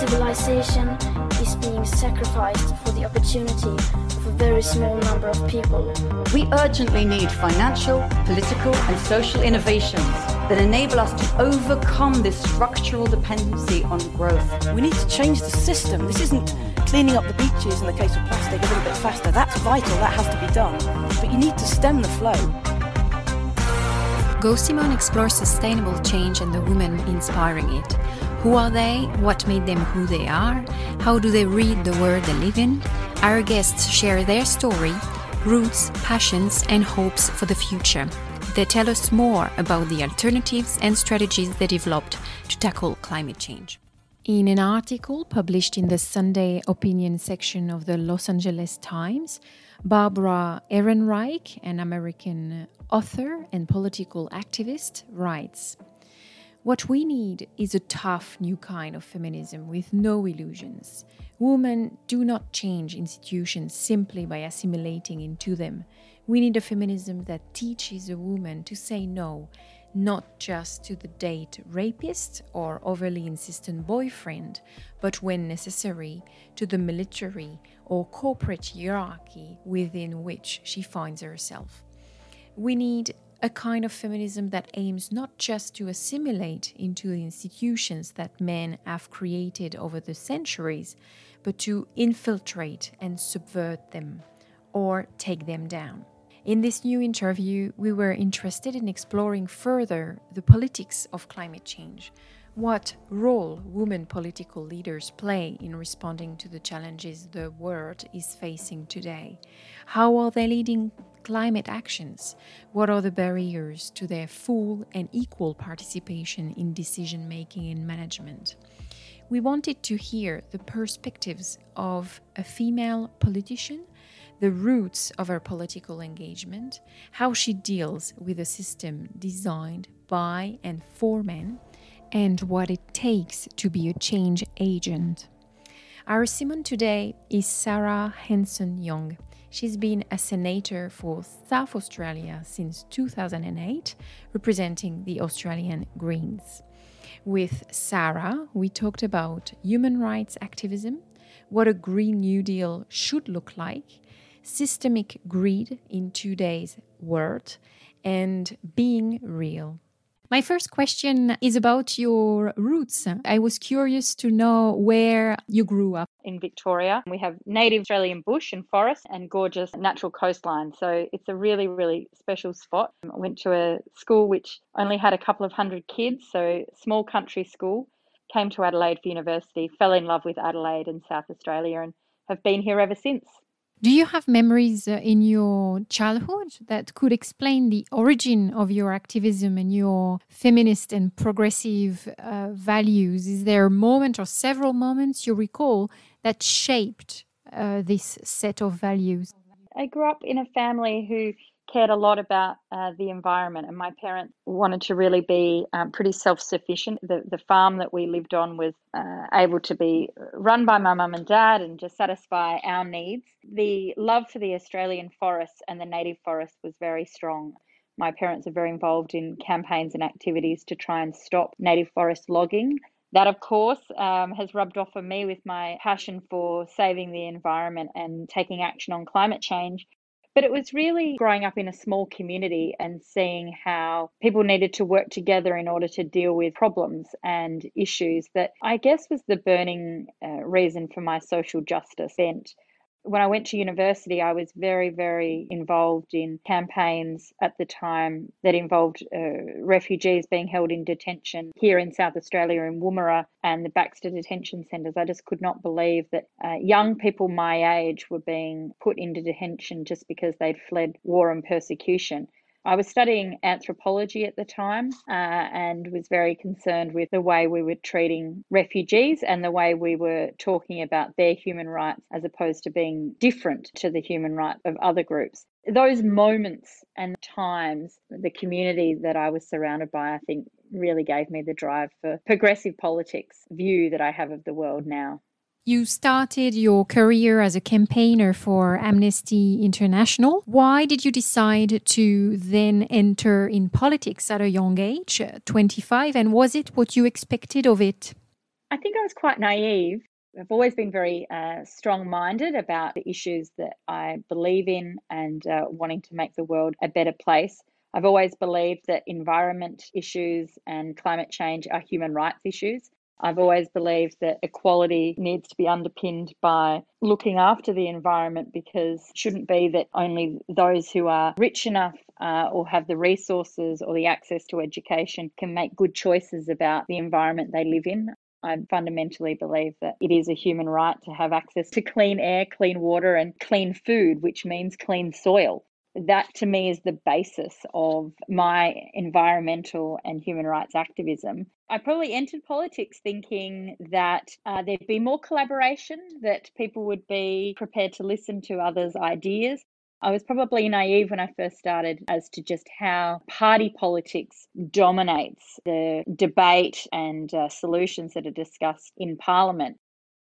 civilization is being sacrificed for the opportunity of a very small number of people. We urgently need financial, political, and social innovations that enable us to overcome this structural dependency on growth. We need to change the system. This isn't cleaning up the beaches in the case of plastic a little bit faster. That's vital, that has to be done. But you need to stem the flow. Go Simone explores sustainable change and the women inspiring it. Who are they? What made them who they are? How do they read the world they live in? Our guests share their story, roots, passions, and hopes for the future. They tell us more about the alternatives and strategies they developed to tackle climate change. In an article published in the Sunday opinion section of the Los Angeles Times, Barbara Ehrenreich, an American author and political activist, writes what we need is a tough new kind of feminism with no illusions. Women do not change institutions simply by assimilating into them. We need a feminism that teaches a woman to say no, not just to the date rapist or overly insistent boyfriend, but when necessary, to the military or corporate hierarchy within which she finds herself. We need a kind of feminism that aims not just to assimilate into the institutions that men have created over the centuries, but to infiltrate and subvert them or take them down. In this new interview, we were interested in exploring further the politics of climate change. What role women political leaders play in responding to the challenges the world is facing today? How are they leading climate actions? What are the barriers to their full and equal participation in decision making and management? We wanted to hear the perspectives of a female politician, the roots of her political engagement, how she deals with a system designed by and for men, and what it takes to be a change agent. Our Simone today is Sarah Hanson Young. She's been a senator for South Australia since 2008, representing the Australian Greens. With Sarah, we talked about human rights activism, what a Green New Deal should look like, systemic greed in today's world, and being real. My first question is about your roots. I was curious to know where you grew up. In Victoria, we have native Australian bush and forest and gorgeous natural coastline. So it's a really, really special spot. I went to a school which only had a couple of hundred kids, so small country school. Came to Adelaide for university, fell in love with Adelaide and South Australia, and have been here ever since. Do you have memories uh, in your childhood that could explain the origin of your activism and your feminist and progressive uh, values? Is there a moment or several moments you recall that shaped uh, this set of values? I grew up in a family who cared a lot about uh, the environment, and my parents wanted to really be um, pretty self sufficient. The, the farm that we lived on was uh, able to be run by my mum and dad and just satisfy our needs. The love for the Australian forests and the native forest was very strong. My parents are very involved in campaigns and activities to try and stop native forest logging. That, of course, um, has rubbed off on me with my passion for saving the environment and taking action on climate change. But it was really growing up in a small community and seeing how people needed to work together in order to deal with problems and issues that I guess was the burning uh, reason for my social justice bent when I went to university, I was very, very involved in campaigns at the time that involved uh, refugees being held in detention here in South Australia in Woomera and the Baxter detention centres. I just could not believe that uh, young people my age were being put into detention just because they'd fled war and persecution. I was studying anthropology at the time uh, and was very concerned with the way we were treating refugees and the way we were talking about their human rights as opposed to being different to the human rights of other groups. Those moments and times, the community that I was surrounded by, I think really gave me the drive for progressive politics view that I have of the world now. You started your career as a campaigner for Amnesty International. Why did you decide to then enter in politics at a young age, 25, and was it what you expected of it? I think I was quite naive. I've always been very uh, strong minded about the issues that I believe in and uh, wanting to make the world a better place. I've always believed that environment issues and climate change are human rights issues. I've always believed that equality needs to be underpinned by looking after the environment because it shouldn't be that only those who are rich enough uh, or have the resources or the access to education can make good choices about the environment they live in. I fundamentally believe that it is a human right to have access to clean air, clean water, and clean food, which means clean soil. That to me is the basis of my environmental and human rights activism. I probably entered politics thinking that uh, there'd be more collaboration, that people would be prepared to listen to others' ideas, I was probably naive when I first started as to just how party politics dominates the debate and uh, solutions that are discussed in Parliament.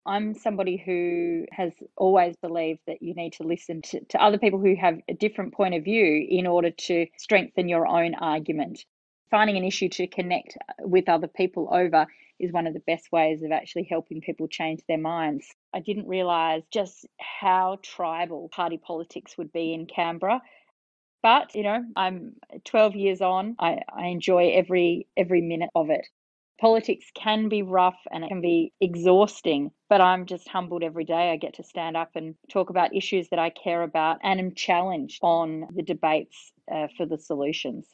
I'm somebody who has always believed that you need to listen to, to other people who have a different point of view in order to strengthen your own argument. Finding an issue to connect uh, with other people over is one of the best ways of actually helping people change their minds. I didn't realise just how tribal party politics would be in Canberra. But, you know, I'm 12 years on. I, I enjoy every every minute of it. Politics can be rough and it can be exhausting, but I'm just humbled every day. I get to stand up and talk about issues that I care about and am challenged on the debates uh, for the solutions.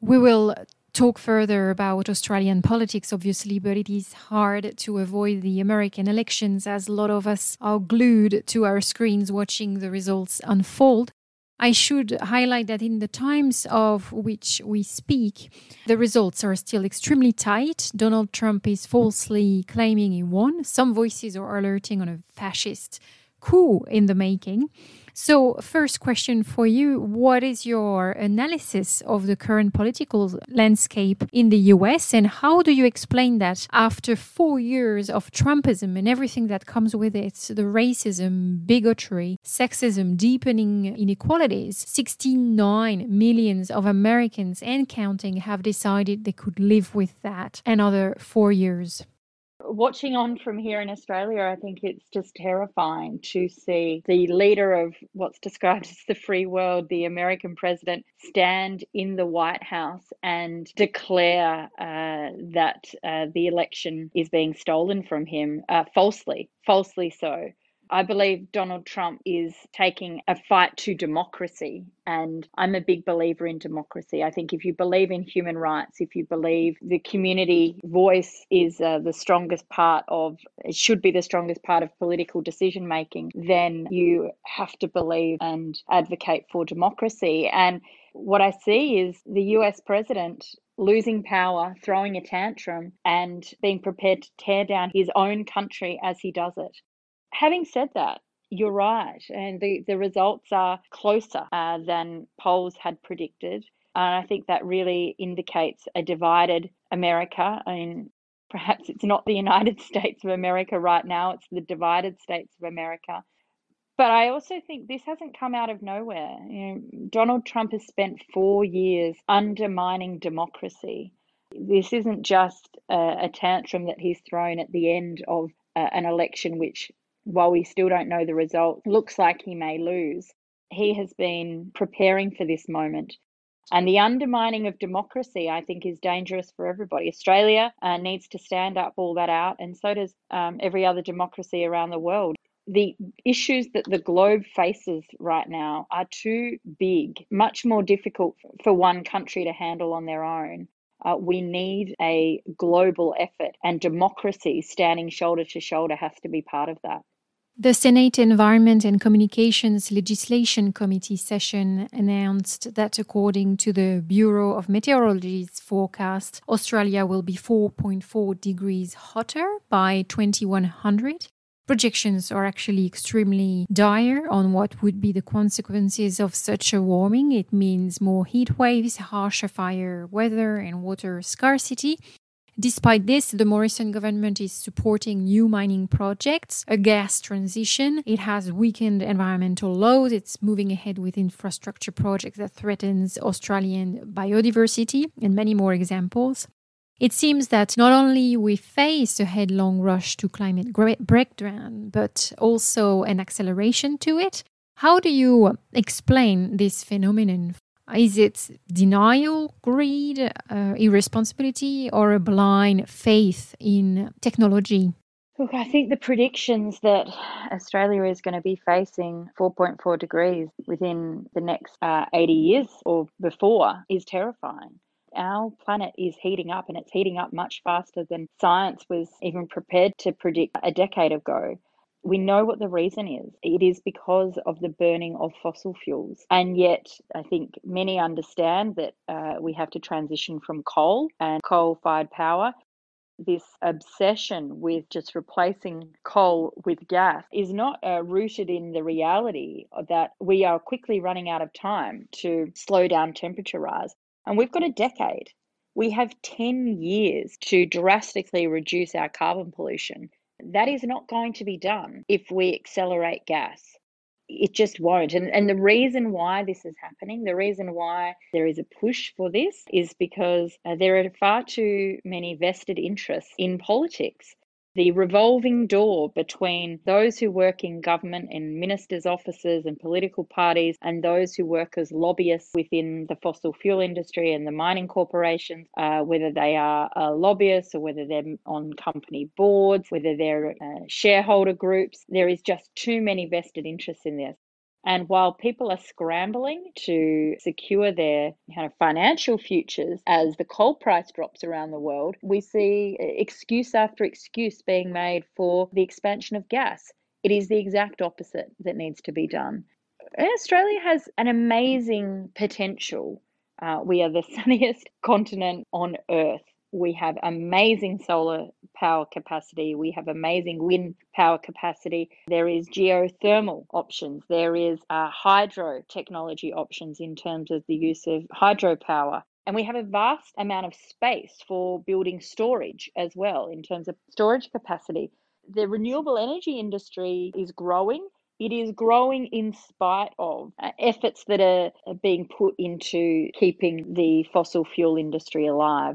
We will talk further about Australian politics, obviously, but it is hard to avoid the American elections as a lot of us are glued to our screens watching the results unfold. I should highlight that in the times of which we speak, the results are still extremely tight. Donald Trump is falsely claiming he won. Some voices are alerting on a fascist coup in the making. So, first question for you What is your analysis of the current political landscape in the US, and how do you explain that after four years of Trumpism and everything that comes with it the racism, bigotry, sexism, deepening inequalities 69 millions of Americans and counting have decided they could live with that another four years? Watching on from here in Australia, I think it's just terrifying to see the leader of what's described as the free world, the American president, stand in the White House and declare uh, that uh, the election is being stolen from him uh, falsely, falsely so. I believe Donald Trump is taking a fight to democracy. And I'm a big believer in democracy. I think if you believe in human rights, if you believe the community voice is uh, the strongest part of, it should be the strongest part of political decision making, then you have to believe and advocate for democracy. And what I see is the US president losing power, throwing a tantrum, and being prepared to tear down his own country as he does it having said that, you're right, and the, the results are closer uh, than polls had predicted. And I think that really indicates a divided America. I mean, perhaps it's not the United States of America right now, it's the divided states of America. But I also think this hasn't come out of nowhere. You know, Donald Trump has spent four years undermining democracy. This isn't just a, a tantrum that he's thrown at the end of uh, an election which while we still don't know the result, looks like he may lose. He has been preparing for this moment. And the undermining of democracy, I think, is dangerous for everybody. Australia uh, needs to stand up, all that out, and so does um, every other democracy around the world. The issues that the globe faces right now are too big, much more difficult for one country to handle on their own. Uh, we need a global effort, and democracy standing shoulder to shoulder has to be part of that. The Senate Environment and Communications Legislation Committee session announced that according to the Bureau of Meteorology's forecast, Australia will be 4.4 degrees hotter by 2100. Projections are actually extremely dire on what would be the consequences of such a warming. It means more heat waves, harsher fire weather, and water scarcity, Despite this, the Morrison government is supporting new mining projects, a gas transition. It has weakened environmental laws. It's moving ahead with infrastructure projects that threatens Australian biodiversity and many more examples. It seems that not only we face a headlong rush to climate breakdown, but also an acceleration to it. How do you explain this phenomenon? Is it denial, greed, uh, irresponsibility, or a blind faith in technology? Look, I think the predictions that Australia is going to be facing 4.4 degrees within the next uh, 80 years or before is terrifying. Our planet is heating up and it's heating up much faster than science was even prepared to predict a decade ago. We know what the reason is. It is because of the burning of fossil fuels. And yet, I think many understand that uh, we have to transition from coal and coal fired power this obsession with just replacing coal with gas is not uh, rooted in the reality that we are quickly running out of time to slow down temperature rise. And we've got a decade. We have 10 years to drastically reduce our carbon pollution. That is not going to be done if we accelerate gas it just won't. And, and the reason why this is happening, the reason why there is a push for this is because uh, there are far too many vested interests in politics the revolving door between those who work in government and ministers' offices and political parties and those who work as lobbyists within the fossil fuel industry and the mining corporations, uh, whether they are uh, lobbyists or whether they're on company boards, whether they're uh, shareholder groups. There is just too many vested interests in this. And while people are scrambling to secure their kind of financial futures as the coal price drops around the world, we see excuse after excuse being made for the expansion of gas. It is the exact opposite that needs to be done. Australia has an amazing potential. Uh, we are the sunniest continent on earth. We have amazing solar power capacity. We have amazing wind power capacity. There is geothermal options. There is uh, hydro technology options in terms of the use of hydropower. And we have a vast amount of space for building storage as well in terms of storage capacity. The renewable energy industry is growing. It is growing in spite of uh, efforts that are, are being put into keeping the fossil fuel industry alive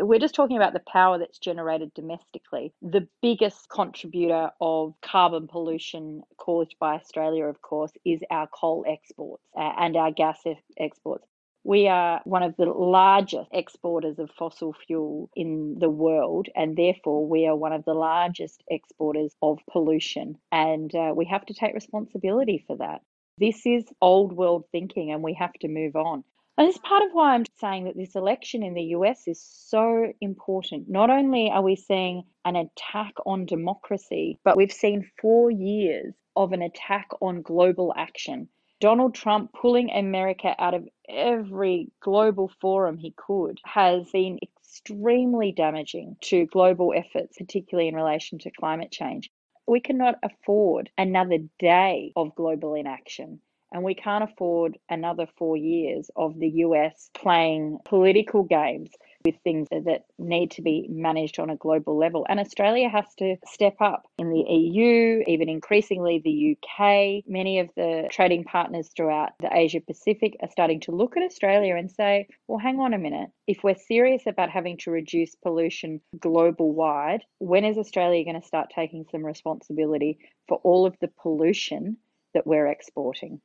we're just talking about the power that's generated domestically. The biggest contributor of carbon pollution caused by Australia, of course, is our coal exports uh, and our gas exports. We are one of the largest exporters of fossil fuel in the world, and therefore we are one of the largest exporters of pollution. And uh, we have to take responsibility for that. This is old world thinking, and we have to move on. And is part of why I'm saying that this election in the US is so important. Not only are we seeing an attack on democracy, but we've seen four years of an attack on global action. Donald Trump pulling America out of every global forum he could has been extremely damaging to global efforts, particularly in relation to climate change. We cannot afford another day of global inaction. And we can't afford another four years of the US playing political games with things that need to be managed on a global level. And Australia has to step up in the EU, even increasingly the UK. Many of the trading partners throughout the Asia Pacific are starting to look at Australia and say, well, hang on a minute. If we're serious about having to reduce pollution global wide, when is Australia going to start taking some responsibility for all of the pollution that we're exporting?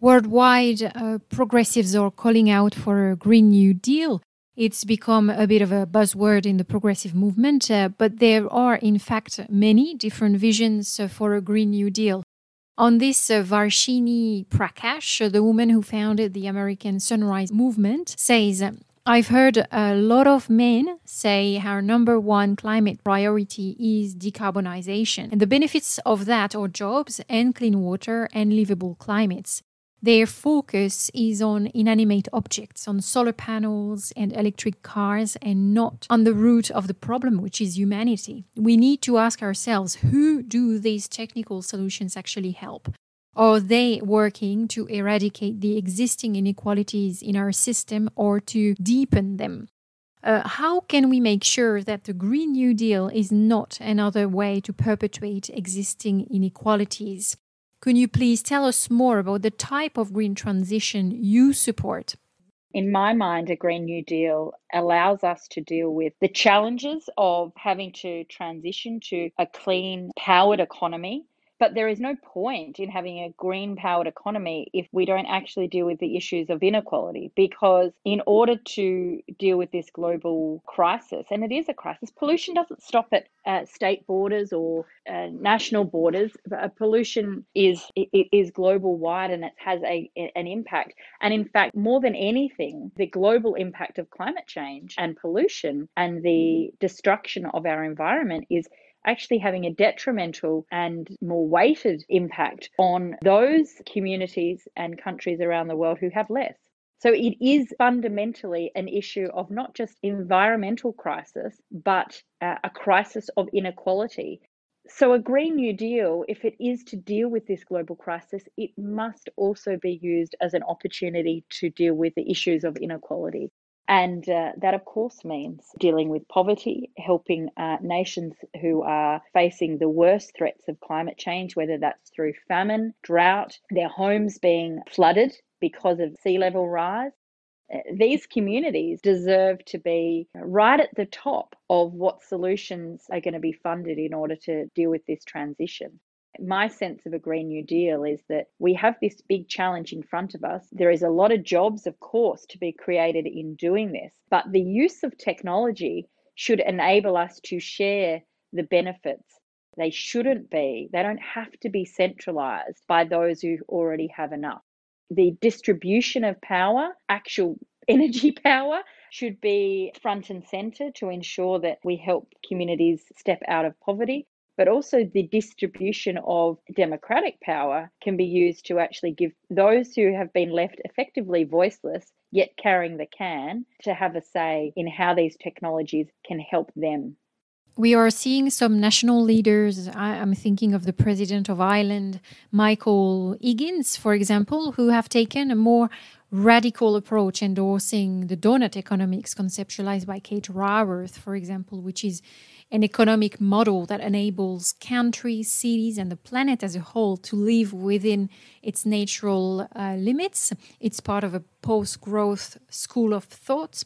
Worldwide, uh, progressives are calling out for a Green New Deal. It's become a bit of a buzzword in the progressive movement, uh, but there are, in fact, many different visions uh, for a Green New Deal. On this, uh, Varshini Prakash, uh, the woman who founded the American Sunrise Movement, says, I've heard a lot of men say our number one climate priority is decarbonization. And the benefits of that are jobs and clean water and livable climates. Their focus is on inanimate objects, on solar panels and electric cars, and not on the root of the problem, which is humanity. We need to ask ourselves who do these technical solutions actually help? Are they working to eradicate the existing inequalities in our system or to deepen them? Uh, how can we make sure that the Green New Deal is not another way to perpetuate existing inequalities? Can you please tell us more about the type of green transition you support? In my mind, a Green New Deal allows us to deal with the challenges of having to transition to a clean, powered economy but there is no point in having a green powered economy if we don't actually deal with the issues of inequality. Because in order to deal with this global crisis, and it is a crisis, pollution doesn't stop at uh, state borders or uh, national borders. Uh, pollution is it is global wide and it has a an impact. And in fact, more than anything, the global impact of climate change and pollution and the destruction of our environment is actually having a detrimental and more weighted impact on those communities and countries around the world who have less. So it is fundamentally an issue of not just environmental crisis, but uh, a crisis of inequality. So, a Green New Deal, if it is to deal with this global crisis, it must also be used as an opportunity to deal with the issues of inequality. And uh, that, of course, means dealing with poverty, helping uh, nations who are facing the worst threats of climate change, whether that's through famine, drought, their homes being flooded because of sea level rise. Uh, these communities deserve to be right at the top of what solutions are going to be funded in order to deal with this transition my sense of a Green New Deal is that we have this big challenge in front of us. There is a lot of jobs, of course, to be created in doing this, but the use of technology should enable us to share the benefits. They shouldn't be, they don't have to be centralized by those who already have enough. The distribution of power, actual energy power, should be front and center to ensure that we help communities step out of poverty but also the distribution of democratic power can be used to actually give those who have been left effectively voiceless yet carrying the can to have a say in how these technologies can help them. We are seeing some national leaders. I'm thinking of the president of Ireland, Michael Higgins, for example, who have taken a more radical approach endorsing the doughnut economics conceptualized by Kate Raworth, for example, which is an economic model that enables countries, cities, and the planet as a whole to live within its natural uh, limits. It's part of a post growth school of thought.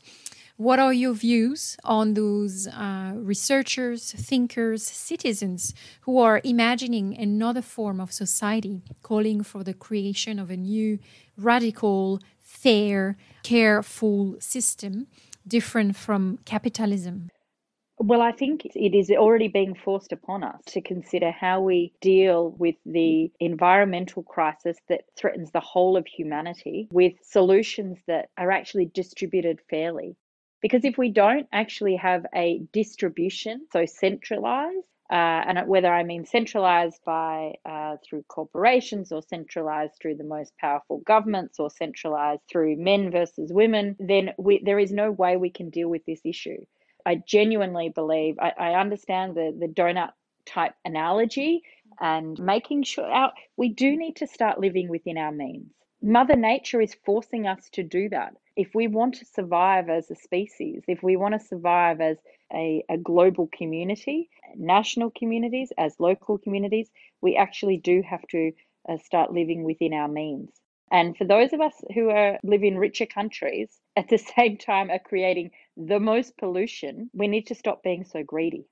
What are your views on those uh, researchers, thinkers, citizens who are imagining another form of society, calling for the creation of a new, radical, fair, careful system different from capitalism? Well, I think it is already being forced upon us to consider how we deal with the environmental crisis that threatens the whole of humanity with solutions that are actually distributed fairly. Because if we don't actually have a distribution, so centralized, uh, and whether I mean centralized by uh, through corporations or centralized through the most powerful governments or centralized through men versus women, then we, there is no way we can deal with this issue. I genuinely believe I, I understand the the donut type analogy and making sure our, we do need to start living within our means. Mother Nature is forcing us to do that. If we want to survive as a species, if we want to survive as a, a global community, national communities, as local communities, we actually do have to uh, start living within our means. And for those of us who are live in richer countries, at the same time are creating the most pollution, we need to stop being so greedy.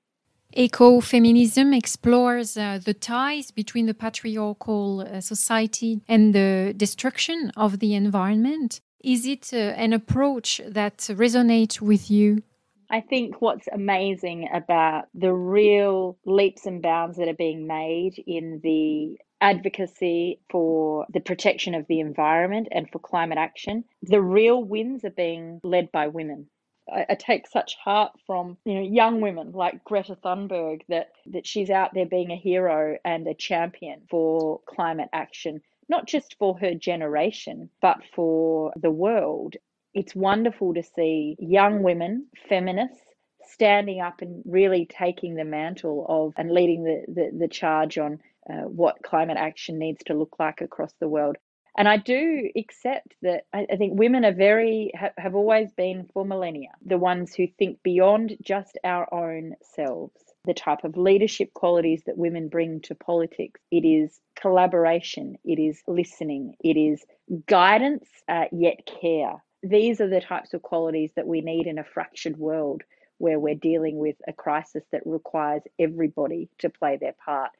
Ecofeminism explores uh, the ties between the patriarchal uh, society and the destruction of the environment. Is it uh, an approach that resonates with you? I think what's amazing about the real leaps and bounds that are being made in the advocacy for the protection of the environment and for climate action. The real wins are being led by women. I, I, take such heart from you know young women like Greta Thunberg that that she's out there being a hero and a champion for climate action, not just for her generation but for the world. It's wonderful to see young women, feminists, standing up and really taking the mantle of and leading the, the, the charge on uh, what climate action needs to look like across the world. And I do accept that I, I think women are very, ha, have always been for millennia, the ones who think beyond just our own selves. The type of leadership qualities that women bring to politics it is collaboration, it is listening, it is guidance, uh, yet care. these are the types of qualities that we need in a fractured world where we're dealing with a crisis that requires everybody to play their part.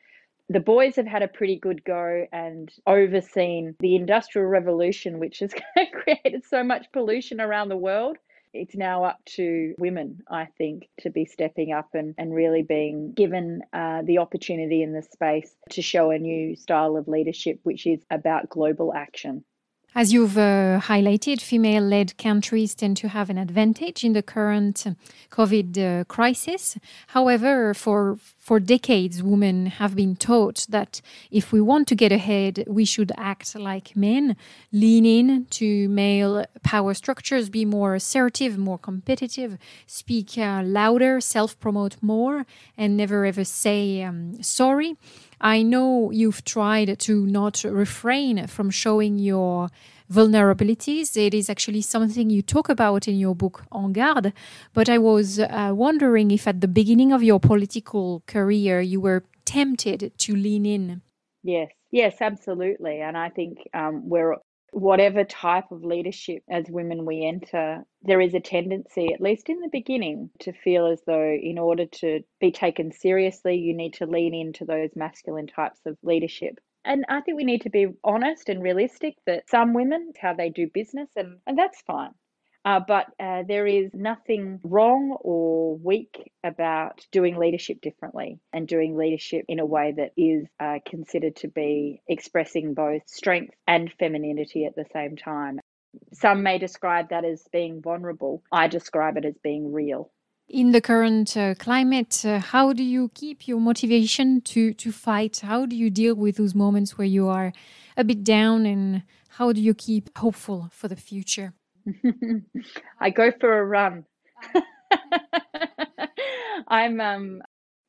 The boys have had a pretty good go and overseen the Industrial Revolution, which has created so much pollution around the world. It's now up to women, I think, to be stepping up and, and really being given uh, the opportunity in the space to show a new style of leadership, which is about global action. As you've uh, highlighted, female led countries tend to have an advantage in the current COVID uh, crisis. However, for, for decades, women have been taught that if we want to get ahead, we should act like men, lean in to male power structures, be more assertive, more competitive, speak uh, louder, self promote more, and never ever say um, sorry. I know you've tried to not refrain from showing your vulnerabilities. It is actually something you talk about in your book En Garde. But I was uh, wondering if at the beginning of your political career you were tempted to lean in. Yes, yes, absolutely. And I think um, we're whatever type of leadership as women we enter, there is a tendency, at least in the beginning, to feel as though in order to be taken seriously, you need to lean into those masculine types of leadership. And I think we need to be honest and realistic that some women, how they do business, and, and that's fine. Uh, but uh, there is nothing wrong or weak about doing leadership differently and doing leadership in a way that is uh, considered to be expressing both strength and femininity at the same time. Some may describe that as being vulnerable. I describe it as being real. In the current uh, climate, uh, how do you keep your motivation to, to fight? How do you deal with those moments where you are a bit down and how do you keep hopeful for the future? I go for a run. I'm um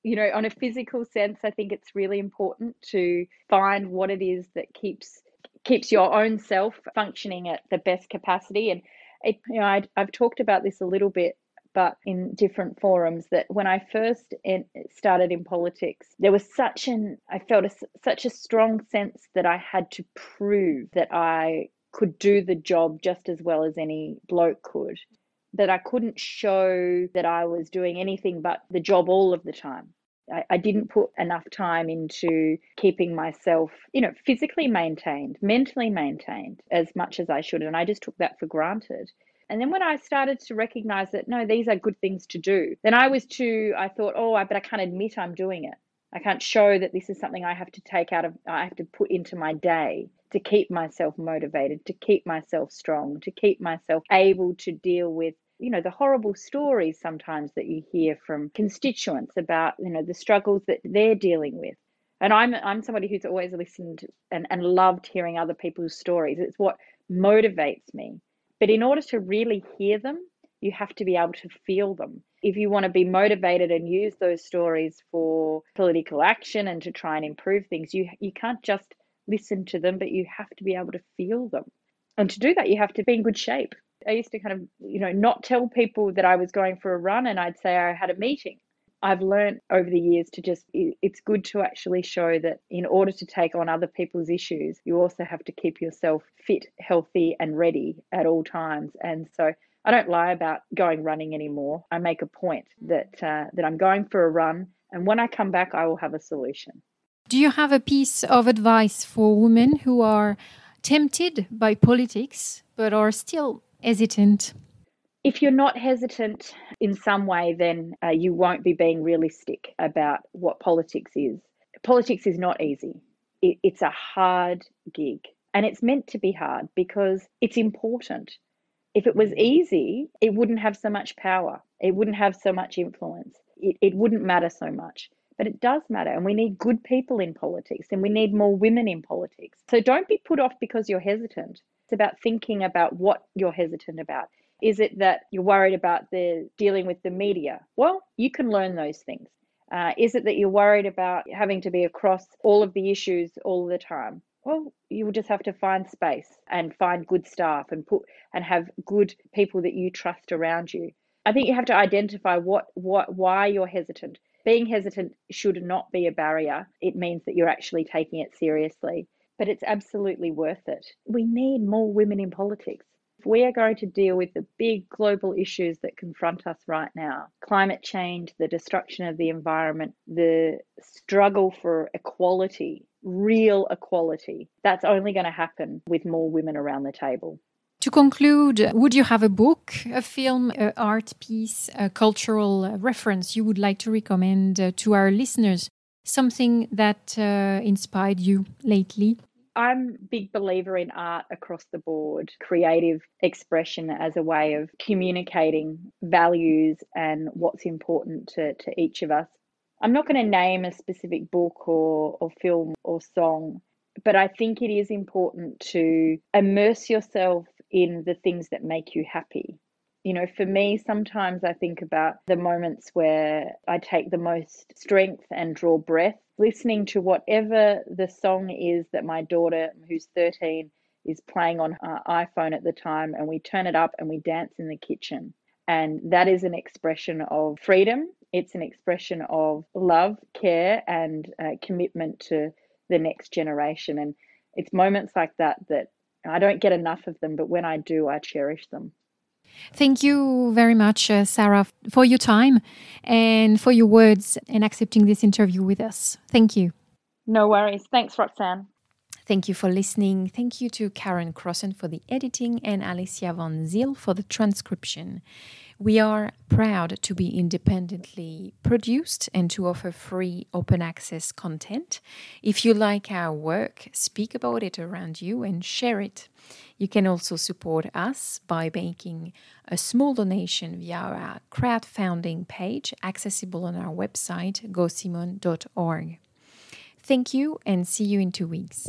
you know on a physical sense I think it's really important to find what it is that keeps keeps your own self functioning at the best capacity and it, you know I, I've talked about this a little bit but in different forums that when I first started in politics, there was such an I felt a, such a strong sense that I had to prove that I could do the job just as well as any bloke could. That I couldn't show that I was doing anything but the job all of the time. I, I didn't put enough time into keeping myself, you know, physically maintained, mentally maintained as much as I should. And I just took that for granted. And then when I started to recognize that, no, these are good things to do, then I was too, I thought, oh, but I can't admit I'm doing it. I can't show that this is something I have to take out of, I have to put into my day to keep myself motivated, to keep myself strong, to keep myself able to deal with you know the horrible stories sometimes that you hear from constituents about you know the struggles that they're dealing with. And i'm i'm somebody who's always listened and, and loved hearing other people's stories. It's what motivates me. But in order to really hear them you have to be able to feel them. If you want to be motivated and use those stories for political action and to try and improve things you you can't just listen to them, but you have to be able to feel them. And to do that, you have to be in good shape. I used to kind of, you know, not tell people that I was going for a run and I'd say I had a meeting. I've learned over the years to just, it's good to actually show that in order to take on other people's issues, you also have to keep yourself fit, healthy, and ready at all times. And so I don't lie about going running anymore. I make a point that uh, that I'm going for a run, and when I come back, I will have a solution. Do you have a piece of advice for women who are tempted by politics but are still hesitant? If you're not hesitant in some way, then uh, you won't be being realistic about what politics is. Politics is not easy, it, it's a hard gig. And it's meant to be hard because it's important. If it was easy, it wouldn't have so much power, it wouldn't have so much influence, it, it wouldn't matter so much. But it does matter, and we need good people in politics, and we need more women in politics. So don't be put off because you're hesitant. It's about thinking about what you're hesitant about. Is it that you're worried about the dealing with the media? Well, you can learn those things. Uh, is it that you're worried about having to be across all of the issues all the time? Well, you will just have to find space and find good staff and put and have good people that you trust around you. I think you have to identify what what why you're hesitant being hesitant should not be a barrier. It means that you're actually taking it seriously. But it's absolutely worth it. We need more women in politics. If we are going to deal with the big global issues that confront us right now climate change, the destruction of the environment, the struggle for equality, real equality. That's only going to happen with more women around the table. To conclude, would you have a book, a film, an art piece, a cultural reference you would like to recommend uh, to our listeners? Something that uh, inspired you lately? I'm a big believer in art across the board, creative expression as a way of communicating values and what's important to, to each of us. I'm not going to name a specific book or, or film or song, but I think it is important to immerse yourself in the things that make you happy. You know, for me, sometimes I think about the moments where I take the most strength and draw breath, listening to whatever the song is that my daughter, who's 13, is playing on her iPhone at the time, and we turn it up and we dance in the kitchen. And that is an expression of freedom. It's an expression of love, care, and uh, commitment to the next generation. And it's moments like that that I don't get enough of them, but when I do, I cherish them. Thank you very much, uh, Sarah, for your time and for your words and accepting this interview with us. Thank you. No worries. Thanks, Roxanne. Thank you for listening. Thank you to Karen Crossen for the editing and Alicia Van Zyl for the transcription. We are proud to be independently produced and to offer free open access content. If you like our work, speak about it around you and share it. You can also support us by making a small donation via our crowdfunding page accessible on our website gosimone.org. Thank you and see you in two weeks.